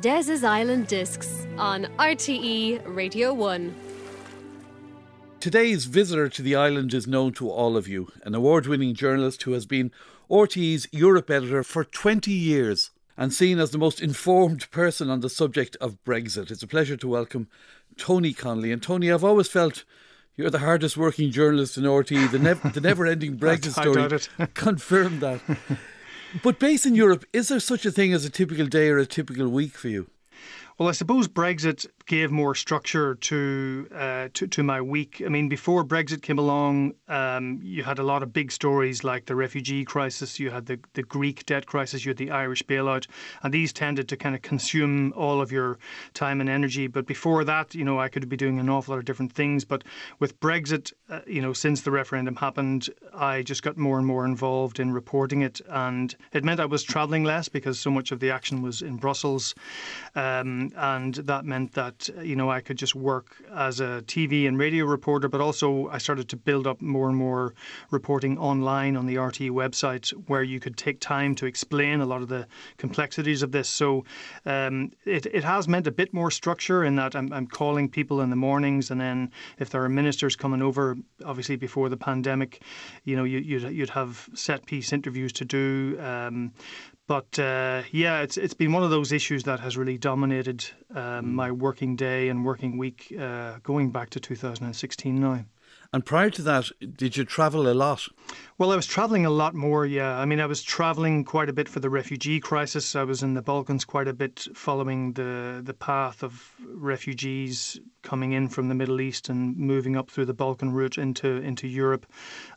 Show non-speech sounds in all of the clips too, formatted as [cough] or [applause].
Des's Island Discs on RTE Radio 1. Today's visitor to the island is known to all of you, an award winning journalist who has been RTE's Europe editor for 20 years and seen as the most informed person on the subject of Brexit. It's a pleasure to welcome Tony Connolly. And Tony, I've always felt you're the hardest working journalist in RTE. The, nev- the never ending [laughs] Brexit story [laughs] confirmed that. But based in Europe, is there such a thing as a typical day or a typical week for you? Well, I suppose Brexit gave more structure to, uh, to to my week. I mean, before Brexit came along, um, you had a lot of big stories like the refugee crisis, you had the the Greek debt crisis, you had the Irish bailout, and these tended to kind of consume all of your time and energy. But before that, you know, I could be doing an awful lot of different things. But with Brexit, uh, you know, since the referendum happened, I just got more and more involved in reporting it, and it meant I was travelling less because so much of the action was in Brussels, um, and that meant that you know I could just work as a TV and radio reporter, but also I started to build up more and more reporting online on the RTE website, where you could take time to explain a lot of the complexities of this. So um, it it has meant a bit more structure in that I'm, I'm calling people in the mornings, and then if there are ministers coming over, obviously before the pandemic, you know you, you'd you'd have set piece interviews to do. Um, but uh, yeah, it's it's been one of those issues that has really dominated um, my working day and working week uh, going back to 2016 now. And prior to that, did you travel a lot? Well, I was traveling a lot more, yeah. I mean, I was traveling quite a bit for the refugee crisis. I was in the Balkans quite a bit following the, the path of refugees coming in from the Middle East and moving up through the Balkan route into, into Europe.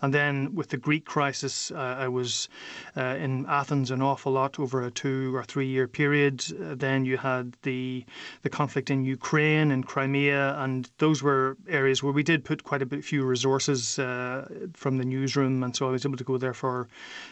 And then with the Greek crisis, uh, I was uh, in Athens an awful lot over a two or three year period. Uh, then you had the, the conflict in Ukraine and Crimea, and those were areas where we did put quite a bit few resources uh, from the newsroom. And so I was able to go there for,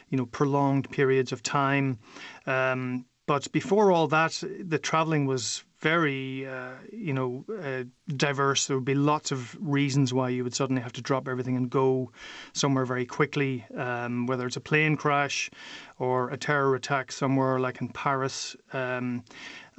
you know, prolonged periods of time. Um, but before all that, the traveling was very, uh, you know, uh, diverse. There would be lots of reasons why you would suddenly have to drop everything and go somewhere very quickly, um, whether it's a plane crash or a terror attack somewhere like in Paris. Um,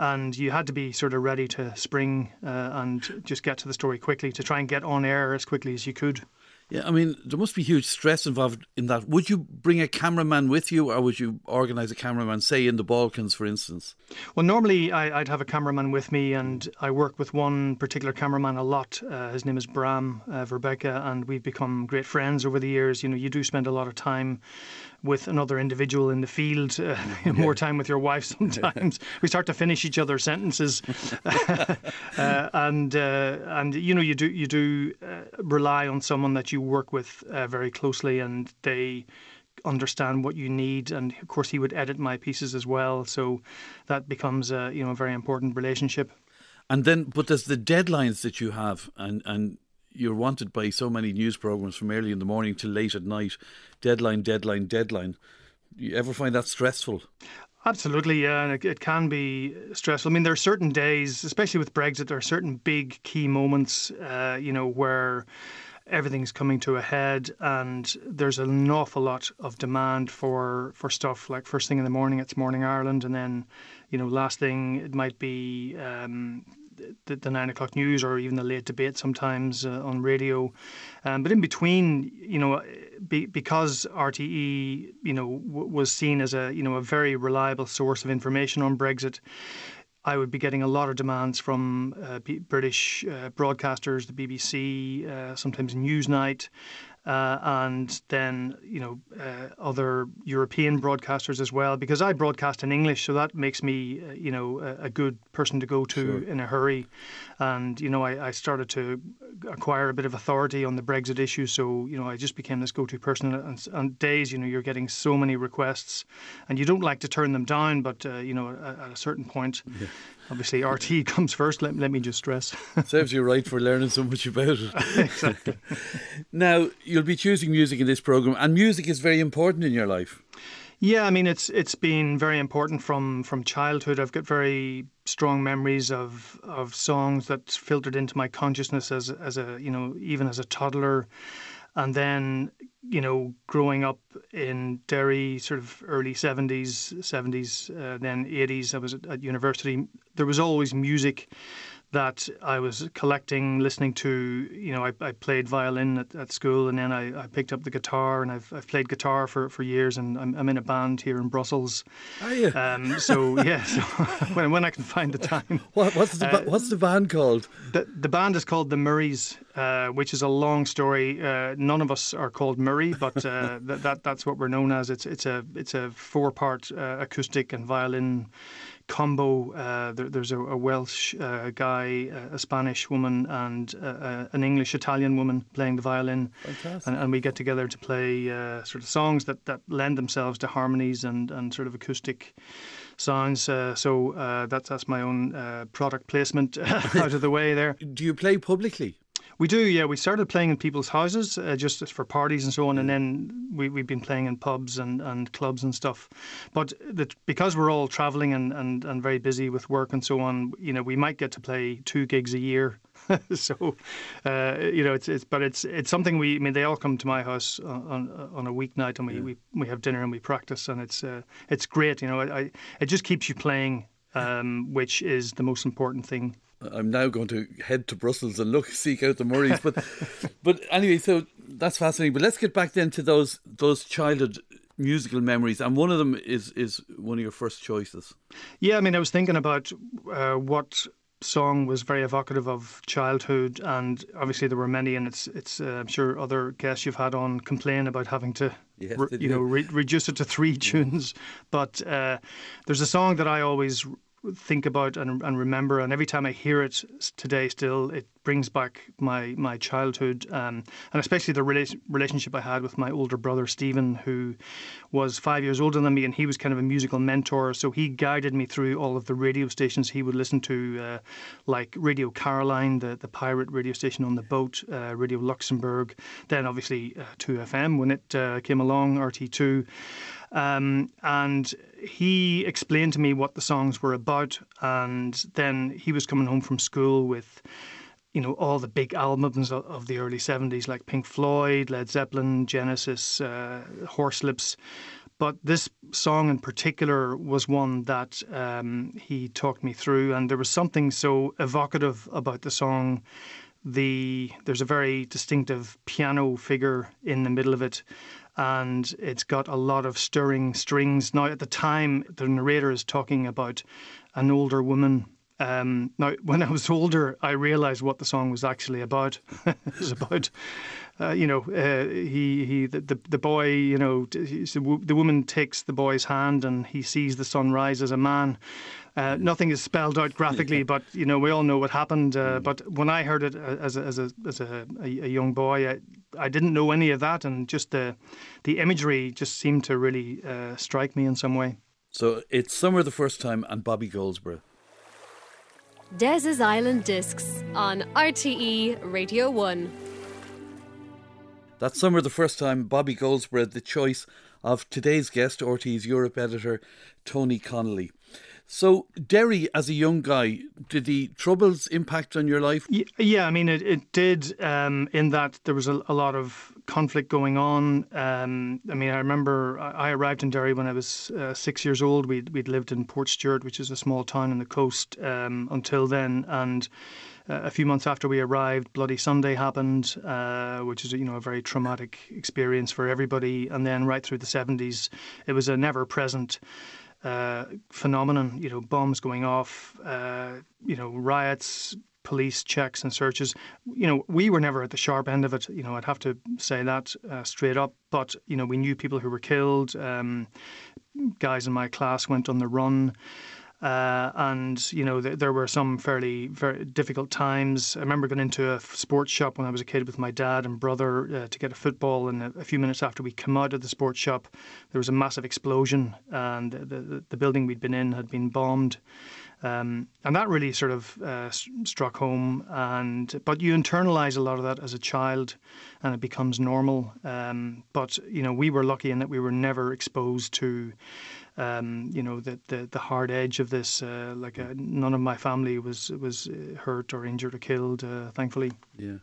and you had to be sort of ready to spring uh, and just get to the story quickly to try and get on air as quickly as you could. Yeah, I mean, there must be huge stress involved in that. Would you bring a cameraman with you, or would you organise a cameraman, say in the Balkans, for instance? Well, normally I, would have a cameraman with me, and I work with one particular cameraman a lot. Uh, his name is Bram uh, Verbeke, and we've become great friends over the years. You know, you do spend a lot of time with another individual in the field, uh, yeah. [laughs] [laughs] more time with your wife sometimes. [laughs] we start to finish each other's sentences, uh, and uh, and you know you do you do uh, rely on someone that you work with uh, very closely, and they understand what you need and of course he would edit my pieces as well so that becomes a you know a very important relationship and then but there's the deadlines that you have and and you're wanted by so many news programs from early in the morning till late at night. Deadline, deadline, deadline. You ever find that stressful? Absolutely, yeah, and it, it, can be stressful. I mean, there are certain days, especially with Brexit, there are certain big key moments, uh, you know, where everything's coming to a head, and there's an awful lot of demand for for stuff. Like first thing in the morning, it's Morning Ireland, and then, you know, last thing it might be. Um, the, the, nine o'clock news or even the late debate sometimes uh, on radio. Um, but in between, you know, be, because RTE, you know, w- was seen as a you know a very reliable source of information on Brexit. I would be getting a lot of demands from uh, British uh, broadcasters, the BBC, uh, sometimes Newsnight, uh, and then you know uh, other European broadcasters as well. Because I broadcast in English, so that makes me uh, you know a, a, good person to go to sure. in a hurry. And you know I, I, started to acquire a bit of authority on the Brexit issue, so you know I just became this go-to person. And on days, you know, you're getting so many requests, and you don't like to turn them down, but uh, you know at, at, a certain point. Yeah obviously RT [laughs] comes first. Let, let me just stress. [laughs] Serves you right for learning so much about it. exactly. [laughs] now you'll be choosing music in this program, and music is very important in your life. Yeah, I mean it's it's been very important from from childhood. I've got very strong memories of of songs that filtered into my consciousness as as a you know even as a toddler, and then you know growing up in Derry, sort of early seventies, seventies, uh, then eighties. I was at, at university. There was always music that I was collecting, listening to. You know, I, I played violin at, at school, and then I, I picked up the guitar, and I've, I've played guitar for, for years, and I'm, I'm in a band here in Brussels. Are you? Um, so [laughs] yeah, so [laughs] when, when I can find the [laughs] time. What, what's the uh, what's the band called? The the band is called the Murrays, uh, which is a long story. Uh, none of us are called Murray, but uh, that, that that's what we're known as. It's it's a it's a four part uh, acoustic and violin combo. Uh, there, there's a, a Welsh uh, guy, a Spanish woman, and uh, an English Italian woman playing the violin. And, and, we get together to play uh, sort of songs that, that lend themselves to harmonies and, and sort of acoustic sounds. Uh, so uh, that's that's my own product placement [laughs] out of the way there. Do you play publicly? We do, yeah. We started playing in people's houses uh, just for parties and so on, and then we, we've been playing in pubs and, and clubs and stuff. But the, because we're all travelling and, and, and very busy with work and so on, you know, we might get to play two gigs a year. [laughs] so, uh, you know, it's it's but it's it's something we. I mean, they all come to my house on on a weeknight, and we, yeah. we, we have dinner and we practice, and it's uh, it's great. You know, I, it just keeps you playing, um, which is the most important thing I'm now going to head to Brussels and look [laughs] seek out the Murrays. But [laughs] but anyway, so that's fascinating. But let's get back then to those those childhood musical memories, and one of them is is one of your first choices. Yeah, I mean, I was thinking about uh, what song was very evocative of childhood, and obviously there were many, and it's it's uh, I'm sure other guests you've had on complain about having to. Yes, re- you know, re- reduce it to three tunes, but uh, there's a song that I always think about and, and remember. And every time I hear it today, still, it brings back my my childhood, um, and especially the rela- relationship I had with my older brother Stephen, who was five years older than me, and he was kind of a musical mentor. So he guided me through all of the radio stations he would listen to, uh, like Radio Caroline, the the pirate radio station on the boat, uh, Radio Luxembourg, then obviously uh, 2FM when it uh, came along, RT2. Um, and he explained to me what the songs were about. And then he was coming home from school with, you know, all the big albums of, the early 70s, like Pink Floyd, Led Zeppelin, Genesis, uh, Horslips. But this song in particular was one that um, he talked me through, and there was something so evocative about the song the there's a very distinctive piano figure in the middle of it and it's got a lot of stirring strings. Now, at the time, the narrator is talking about an older woman. Um, now, [laughs] when I was older, I realised what the song was actually about. [laughs] it was about, uh, you know, uh, he he the, the, the boy, you know, the woman takes the boy's hand and he sees the sun rise as a man. Uh, nothing is spelled out graphically, but you know we all know what happened. Uh, mm. But when I heard it uh, as a, as a, as a, a, a young boy, I, I didn't know any of that, and just the the imagery just seemed to really uh, strike me in some way. So it's summer the first time, and Bobby Goldsboro. Des's Island Discs on RTE Radio 1. That summer, the first time, Bobby Goldsboro, the choice of today's guest, RTE's Europe editor, Tony Connolly. So, Derry, as a young guy, did the Troubles impact on your life? Yeah, I mean, it, it did um, in that there was a, a, lot of conflict going on. Um, I mean, I remember I arrived in Derry when I was uh, six years old. We'd, we'd lived in Portstewart, which is a small town on the coast, um, until then. And uh, a few months after we arrived, Bloody Sunday happened, uh, which is you know a very traumatic experience for everybody. And then right through the 70s, it was a never-present uh, phenomenon. You know, bombs going off, uh, you know, riots, police checks and searches. You know, we were never at the sharp end of it. You know, I'd have to say that uh, straight up. But you know, we knew people who were killed. Um, guys in my class went on the run. Uh, and you know th- there were some fairly very difficult times. I remember going into a sports shop when I was a kid with my dad and brother uh, to get a football, and a, a, few minutes after we come out of the sports shop, there was a massive explosion, and the, the, the building we'd been in had been bombed. Um, and that really sort of uh, struck home. And but you internalize a lot of that as a child, and it becomes normal. Um, but you know, we were lucky in that we were never exposed to um, you know, the, the, the hard edge of this. Uh, like uh, none of my family was was uh, hurt or injured or killed, uh, thankfully. Yeah,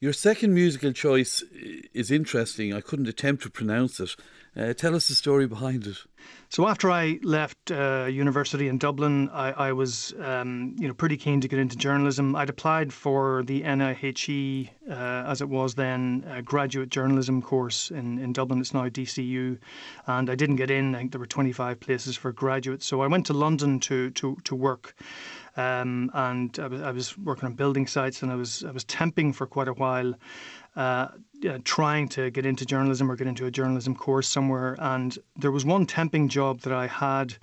your second musical choice is interesting. I couldn't attempt to pronounce it. Uh, tell us the story behind it. So after I left uh, university in Dublin, I, I was um, you know pretty keen to get into journalism. I'd applied for the NIHE, uh, as it was then, a graduate journalism course in, in Dublin. It's now DCU, and I didn't get in. I think there were 25 places for graduates. So I went to London to to to work. Um, and I was, I was working on building sites, and I was I was temping for quite a while, uh, trying to get into journalism or get into a journalism course somewhere. And there was one temping job that I had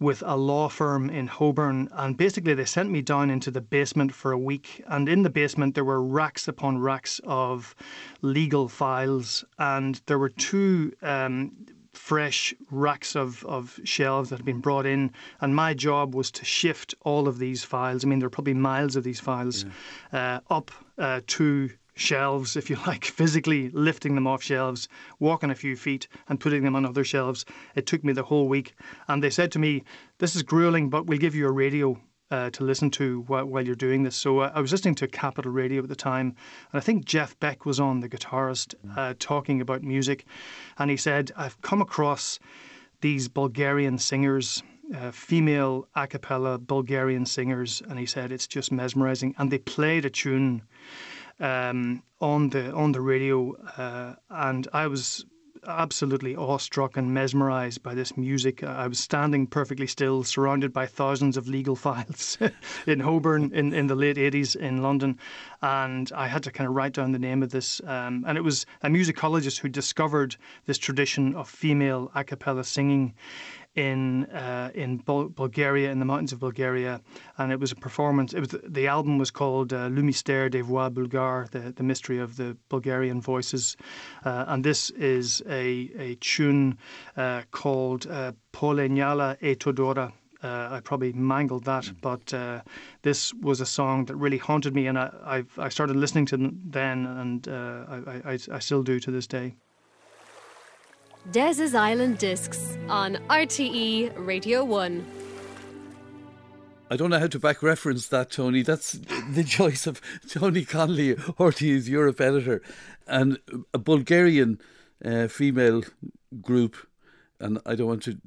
with a law firm in Holborn. And basically, they sent me down into the basement for a week. And in the basement, there were racks upon racks of legal files. And there were two um, fresh racks of, of shelves that had been brought in. And my job was to shift all of these files. I mean, there are probably miles of these files yeah. uh, up uh, to shelves, if you like, [laughs] physically lifting them off shelves, walking a few feet and putting them on other shelves. It took me the whole week. And they said to me, This is grueling, but we'll give you a radio. Uh, to listen to while, while, you're doing this. So uh, I was listening to Capital Radio at the time, and I think Jeff Beck was on, the guitarist, mm. uh, talking about music. And he said, I've come across these Bulgarian singers uh, female a cappella Bulgarian singers, and he said it's just mesmerizing. And they played a tune um, on the on the radio, uh, and I was absolutely awestruck and mesmerized by this music. I was standing perfectly still, surrounded by thousands of legal [laughs] files in Holborn in, in the late 80s in London. And I had to kind of write down the name of this. Um, and it was a musicologist who discovered this tradition of female a cappella singing in uh, in Bul- Bulgaria, in the mountains of Bulgaria, and it was a performance. It was the album was called uh, Le Mystère des Voix Bulgares, the, the mystery of the Bulgarian voices, uh, and this is a a tune uh, called uh, Polegnala e Todora. Uh, I probably mangled that, mm. but uh, this was a song that really haunted me, and I I've, i started listening to them then, and uh, I, I, I still do to this day. Des's Island Discs on RTE Radio 1. I don't know how to back reference that, Tony. That's the [laughs] choice of Tony Connolly, RTE's Europe editor, and a Bulgarian uh, female group. And I don't want to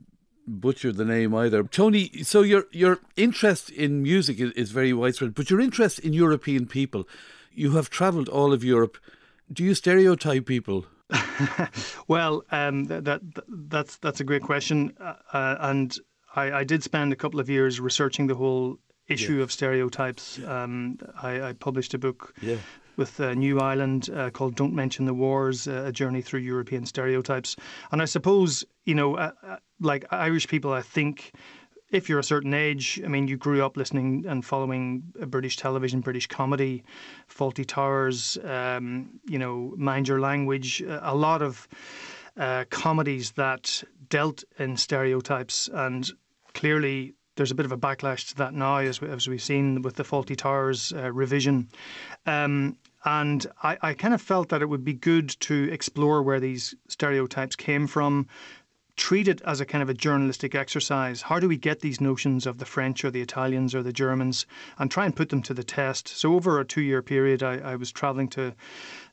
butcher the name either. Tony, so your your interest in music is very widespread, but your interest in European people, you have travelled all of Europe. Do you stereotype people? [laughs] well, um, that, that, that's that's a great question, uh, uh, and I, I, did spend a couple of years researching the whole issue yeah. of stereotypes. Um, I, I, published a book yeah. with uh, New Ireland uh, called "Don't Mention the Wars: uh, A Journey Through European Stereotypes," and I suppose you know, uh, like Irish people, I think if you're a certain age, I mean, you grew up listening and following British television, British comedy, Fawlty Towers, um, you know, Mind Your Language, a lot of uh, comedies that dealt in stereotypes. And clearly, there's a bit of a backlash to that now, as, we, as we've seen with the Fawlty Towers uh, revision. Um, and I, I kind of felt that it would be good to explore where these stereotypes came from, treat it as a kind of a journalistic exercise. How do we get these notions of the French or the Italians or the Germans and try and put them to the test? So, over a two year period, I, I was traveling to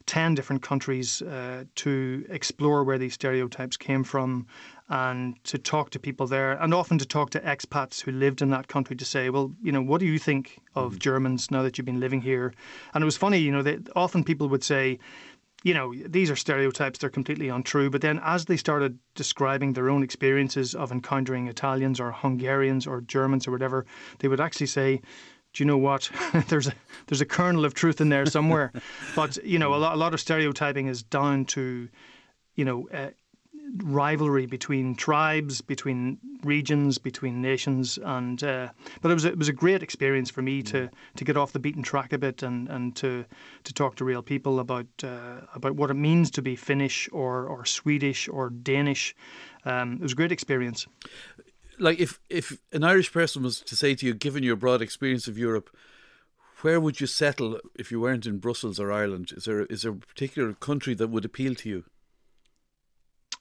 10 different countries uh, to explore where these stereotypes came from and to talk to people there and often to talk to expats who lived in that country to say, well, you know, what do you think of mm. Germans now that you've been living here? And it was funny, you know, that often people would say, you know, these are stereotypes, they're completely untrue. But then as they started describing their own experiences of encountering Italians or Hungarians or Germans or whatever, they would actually say, do you know what? [laughs] there's a there's a kernel of truth in there somewhere. [laughs] but you know, a lot, a lot of stereotyping is down to, you know, uh, rivalry between tribes, between regions, between nations, and uh, but it was a, it was a great experience for me to to get off the beaten track a bit and, and to to talk to real people about uh, about what it means to be Finnish or or Swedish or Danish. Um, it was a great experience. Like if if an Irish person was to say to you, given your broad experience of Europe, where would you settle if you weren't in Brussels or Ireland? Is there is there a particular country that would appeal to you?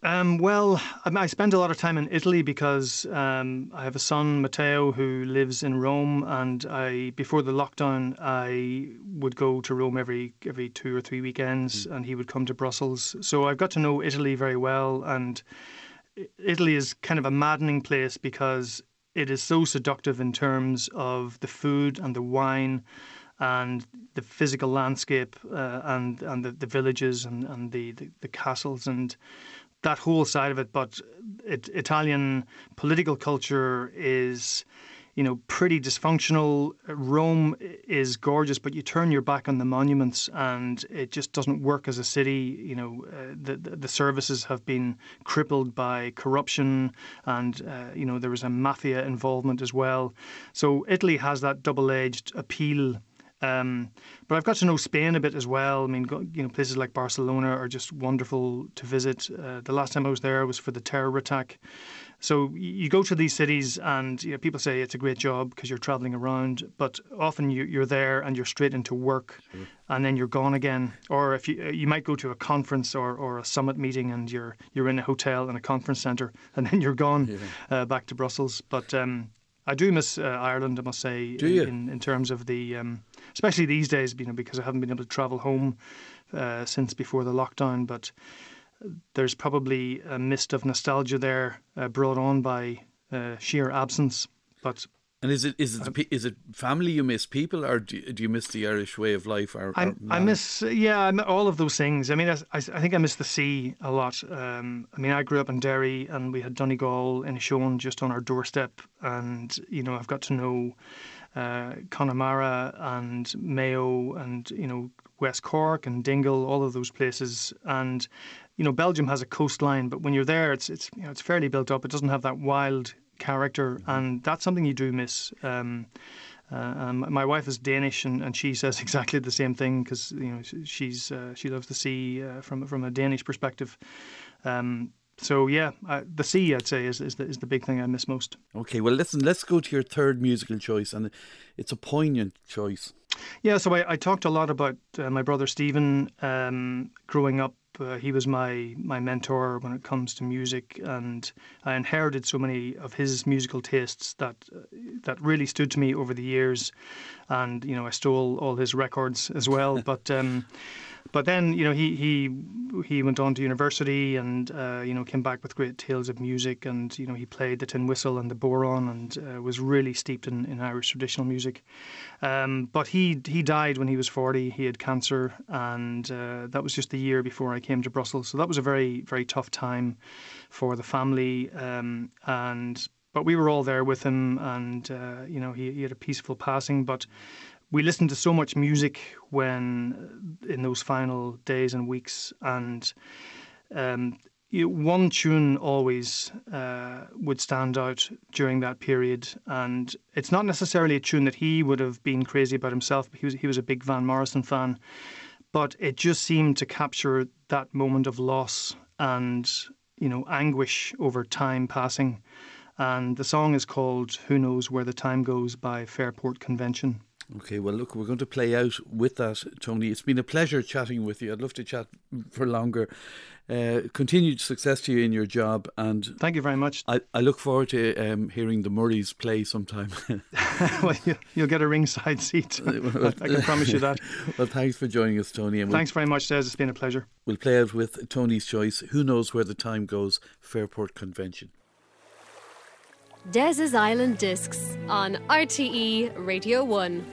Um, well, I spend a lot of time in Italy because um, I have a son, Matteo, who lives in Rome, and I before the lockdown I would go to Rome every every two or three weekends, mm. and he would come to Brussels. So I've got to know Italy very well, and Italy is kind of a maddening place because it is so seductive in terms of the food and the wine and the physical landscape uh, and and the, the villages and, and the, the, the castles and that whole side of it. But it, Italian political culture is, you know, pretty dysfunctional. Rome is gorgeous, but you turn your back on the monuments, and it just doesn't work as a city. You know, uh, the, the services have been crippled by corruption, and uh, you know there was a mafia involvement as well. So Italy has that double-edged appeal um, but I've got to know Spain a bit as well. I mean, go, you know, places like Barcelona are just wonderful to visit. Uh, the last time I was there was for the terror attack. So you go to these cities, and you know, people say it's a great job because you're traveling around. But often you, are there and you're straight into work, sure. and then you're gone again. Or if you you might go to a conference or, or a summit meeting, and you're you're in a hotel in a conference centre, and then you're gone yeah. uh, back to Brussels. But um, I do miss uh, Ireland, I must say, in, in terms of the, um, especially these days, you know, because I haven't been able to travel home uh, since before the lockdown. But there's probably a mist of nostalgia there uh, brought on by uh, sheer absence. But and is it is it is it family you miss people or do you, do you miss the Irish way of life? Or, or I miss yeah all of those things. I mean I, I think I miss the sea a lot. Um, I mean I grew up in Derry and we had Donegal Inishowen just on our doorstep, and you know I've got to know uh, Connemara and Mayo and you know West Cork and Dingle, all of those places, and you know Belgium has a coastline, but when you're there, it's it's you know it's fairly built up. It doesn't have that wild character, and that's something you do miss. Um, uh, um, my wife is Danish, and, and she says [laughs] exactly the same thing because you know she's uh, she loves the sea uh, from from a Danish perspective. Um, so yeah, uh, the sea I'd say is is the, is the big thing I miss most. Okay, well listen, let's go to your third musical choice, and it's a poignant choice. Yeah, so I, I talked a lot about uh, my brother Stephen um, growing up uh, he was my my mentor when it comes to music, and I inherited so many of his musical tastes that uh, that really stood to me over the years. And you know, I stole all his records as well. [laughs] but um, but then you know he he he went on to university and uh, you know came back with great tales of music and you know he played the tin whistle and the bodhrán and uh, was really steeped in, in Irish traditional music. Um, but he he died when he was forty. He had cancer and uh, that was just the year before I came to Brussels. So that was a very very tough time for the family um, and. But we were all there with him, and uh, you know he, he had a peaceful passing. But we listened to so much music when uh, in those final days and weeks, and um, one tune always uh, would stand out during that period, and it's not necessarily a tune that he would have been crazy about himself. He was he was a big Van Morrison fan, but it just seemed to capture that moment of loss and you know anguish over time passing. And the song is called "Who Knows Where the Time Goes" by Fairport Convention. Okay, well, look, we're going to play out with that, Tony. It's been a pleasure chatting with you. I'd love to chat for longer. Uh, continued success to you in your job, and thank you very much. I, I look forward to um, hearing the Murrays play sometime. [laughs] [laughs] well, you, will get a ringside seat. [laughs] I can promise you that. well, thanks for joining us, Tony. And thanks we'll, very much, Des. It's been a pleasure. We'll play out with Tony's choice. Who knows where the time goes? Fairport Convention. Des's Island Discs on RTE Radio 1.